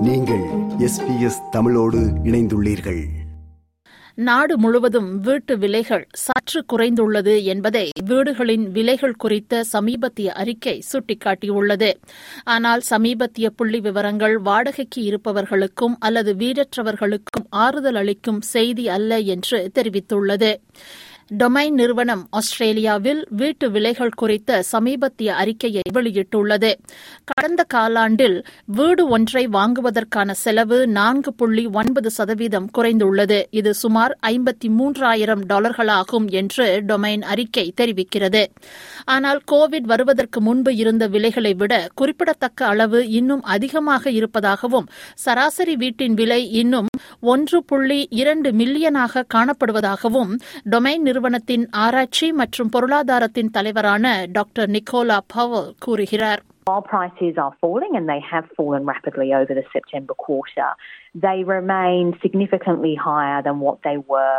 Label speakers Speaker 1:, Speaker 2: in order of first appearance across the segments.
Speaker 1: நீங்கள் எஸ்பிஎஸ் தமிழோடு இணைந்துள்ளீர்கள்.
Speaker 2: நாடு முழுவதும் வீட்டு விலைகள் சற்று குறைந்துள்ளது என்பதை வீடுகளின் விலைகள் குறித்த சமீபத்திய அறிக்கை சுட்டிக்காட்டியுள்ளது. ஆனால் சமீபத்திய புள்ளி விவரங்கள் வாடகைக்கு இருப்பவர்களுக்கும் அல்லது வீடற்றவர்களுக்கும் ஆறுதல் அளிக்கும் செய்தி அல்ல என்று தெரிவித்துள்ளது. டொமைன் நிறுவனம் ஆஸ்திரேலியாவில் வீட்டு விலைகள் குறித்த சமீபத்திய அறிக்கையை வெளியிட்டுள்ளது. கடந்த காலாண்டில் வீடு ஒன்றை வாங்குவதற்கான செலவு நான்கு புள்ளி ஒன்பது சதவீதம் குறைந்துள்ளது. இது சுமார் ஐம்பத்தி மூன்றாயிரம் டாலர்களாகும் என்று டொமைன் அறிக்கை தெரிவிக்கிறது. ஆனால் கோவிட் வருவதற்கு முன்பு இருந்த விலைகளை விட குறிப்பிடத்தக்க அளவு இன்னும் அதிகமாக இருப்பதாகவும் சராசரி வீட்டின் விலை இன்னும் ஒன்று புள்ளி இரண்டு மில்லியனாக காணப்படுவதாகவும் டொமைன் நிறுவனத்தின் ஆராய்ச்சி மற்றும் பொருளாதாரத்தின் தலைவரான டாக்டர் நிக்கோலா பவல் கூறுகிறார்
Speaker 3: While prices are falling and they have fallen rapidly over the September quarter, they remain significantly higher than what they were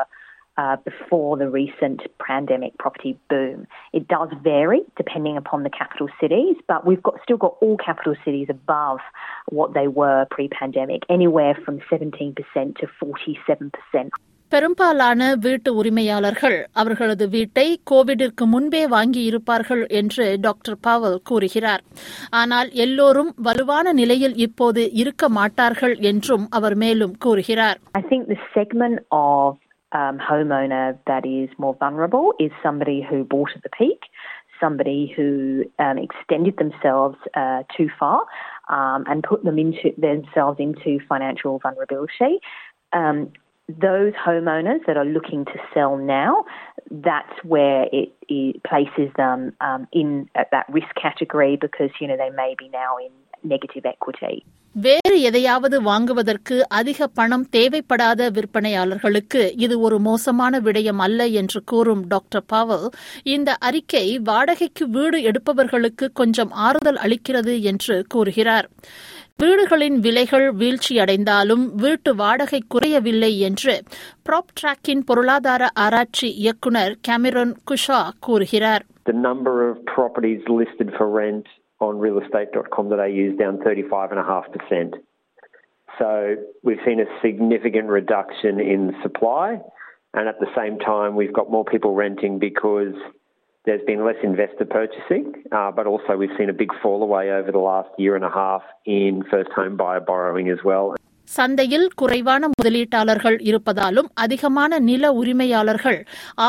Speaker 3: uh, before the recent pandemic property boom. It does vary depending upon the capital cities, but we've got still got all capital cities above what they were pre-pandemic, anywhere from 17% to 47%.
Speaker 2: பெரும்பாலான வீட்டு உரிமையாளர்கள் அவர்களது வீட்டை கோவிடிற்கு முன்பே வாங்கியிருப்பார்கள் என்று doctor பாவல் கூறுகிறார் ஆனால் எல்லோரும் வலுவான நிலையில் இப்போது இருக்க மாட்டார்கள் என்றும் அவர் மேலும் கூறுகிறார்
Speaker 3: I think the segment of um, homeowner that is more vulnerable is somebody who bought at the peak, somebody who um, extended themselves uh, too far um, and put them into themselves into financial vulnerability. Um, those homeowners that are looking to sell now, that's where it, it places them um, in at that risk category because you know they may be now in negative equity.
Speaker 2: வேறு எதையாவது வாங்குவதற்கு அதிக பணம் தேவைப்படாத விற்பனையாளர்களுக்கு இது ஒரு மோசமான விடயம் அல்ல என்று கூறும் டாக்டர் பாவல். இந்த அறிக்கை வாடகைக்கு வீடு எடுப்பவர்களுக்கு கொஞ்சம் ஆறுதல் அளிக்கிறது என்று கூறுகிறார். வீடுகளின் விலைகள் வீழ்ச்சியடைந்தாலும் வீட்டு வாடகை குறையவில்லை என்று ப்ராப் டிராக்கின் பொருளாதார ஆராய்ச்சி இயக்குநர் கேமரன் குஷா கூறுகிறார்.
Speaker 4: The number of properties listed for rent on realestate.com.au down 35.5%. So we've seen a significant reduction in supply, and at the same time, we've got more people renting because there's been less investor purchasing, uh, but also we've seen a big fall away over the last year and a half in first home buyer borrowing as well.
Speaker 2: சந்தையில் குறைவான முதலீட்டாளர்கள் இருப்பதாலும் அதிகமான நில உரிமையாளர்கள்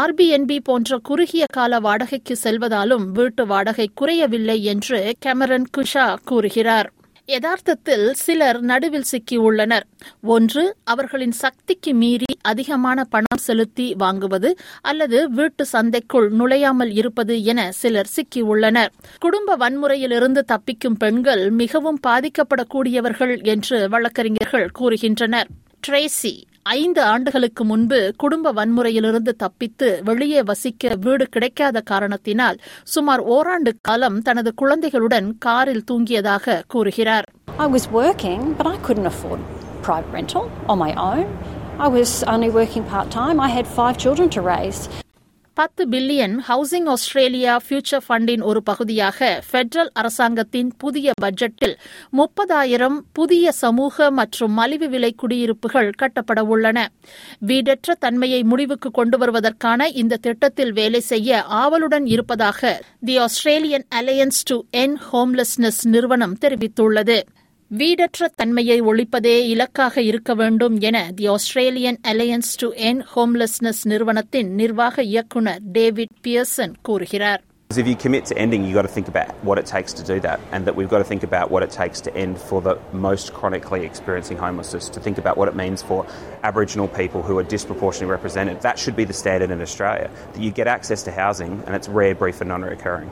Speaker 2: ஆர்பிஎன்பி போன்ற குறுகிய கால வாடகைக்கு செல்வதாலும் வீட்டு வாடகை குறையவில்லை என்று கெமரன் குஷா கூறுகிறார். யதார்த்தத்தில் சிலர் நடுவில் சிக்கியுள்ளனர். ஒன்று அவர்களின் சக்திக்கு மீறி அதிகமான பணம் செலுத்தி வாங்குவது அல்லது வீட்டு சந்தைக்குள் நுழையாமல் இருப்பது என சிலர் சிக்கியுள்ளனர். குடும்ப வன்முறையிலிருந்து தப்பிக்கும் பெண்கள் மிகவும் பாதிக்கப்படக்கூடியவர்கள் என்று வழக்கறிஞர்கள் கூறுகின்றனர். ட்ரேசி ஐந்து ஆண்டுகளுக்கு முன்பு குடும்ப வன்முறையிலிருந்து தப்பித்து வெளியே வசிக்க வீடு கிடைக்காத காரணத்தினால் சுமார் ஓராண்டு காலம் தனது குழந்தைகளுடன் காரில் தூங்கியதாக கூறுகிறார்
Speaker 5: I was working, but I couldn't afford private rental on my own. I was only working part time. I had five children to raise.
Speaker 2: பத்து பில்லியன் ஹவுசிங் ஆஸ்திரேலியா ஃபியூச்சர் ஃபண்டின் ஒரு பகுதியாக பெட்ரல் அரசாங்கத்தின் புதிய பட்ஜெட்டில் முப்பதாயிரம் புதிய சமூக மற்றும் மலிவு விலை குடியிருப்புகள் கட்டப்பட உள்ளன. வீடற்ற தன்மையை முடிவுக்கு கொண்டு வருவதற்கான இந்த திட்டத்தில் வேலை செய்ய ஆவலுடன் இருப்பதாக the Australian alliance to end homelessness நிறுவனம் தெரிவித்துள்ளது. வீடற்ற தன்மையை ஒழிப்பதே இலக்காக இருக்க வேண்டும் என the Australian alliance to end homelessness நிறுவனத்தின் நிர்வாக இயக்குநர் டேவிட் பியர்சன் கூறுகிறார்
Speaker 6: If you commit to ending, you've got to think about what it takes to do that, and that we've got to think about what it takes to end for the most chronically experiencing homelessness, to think about what it means for Aboriginal people who are disproportionately represented. That should be the standard in Australia, that you get access to housing and it's rare, brief, and non recurring.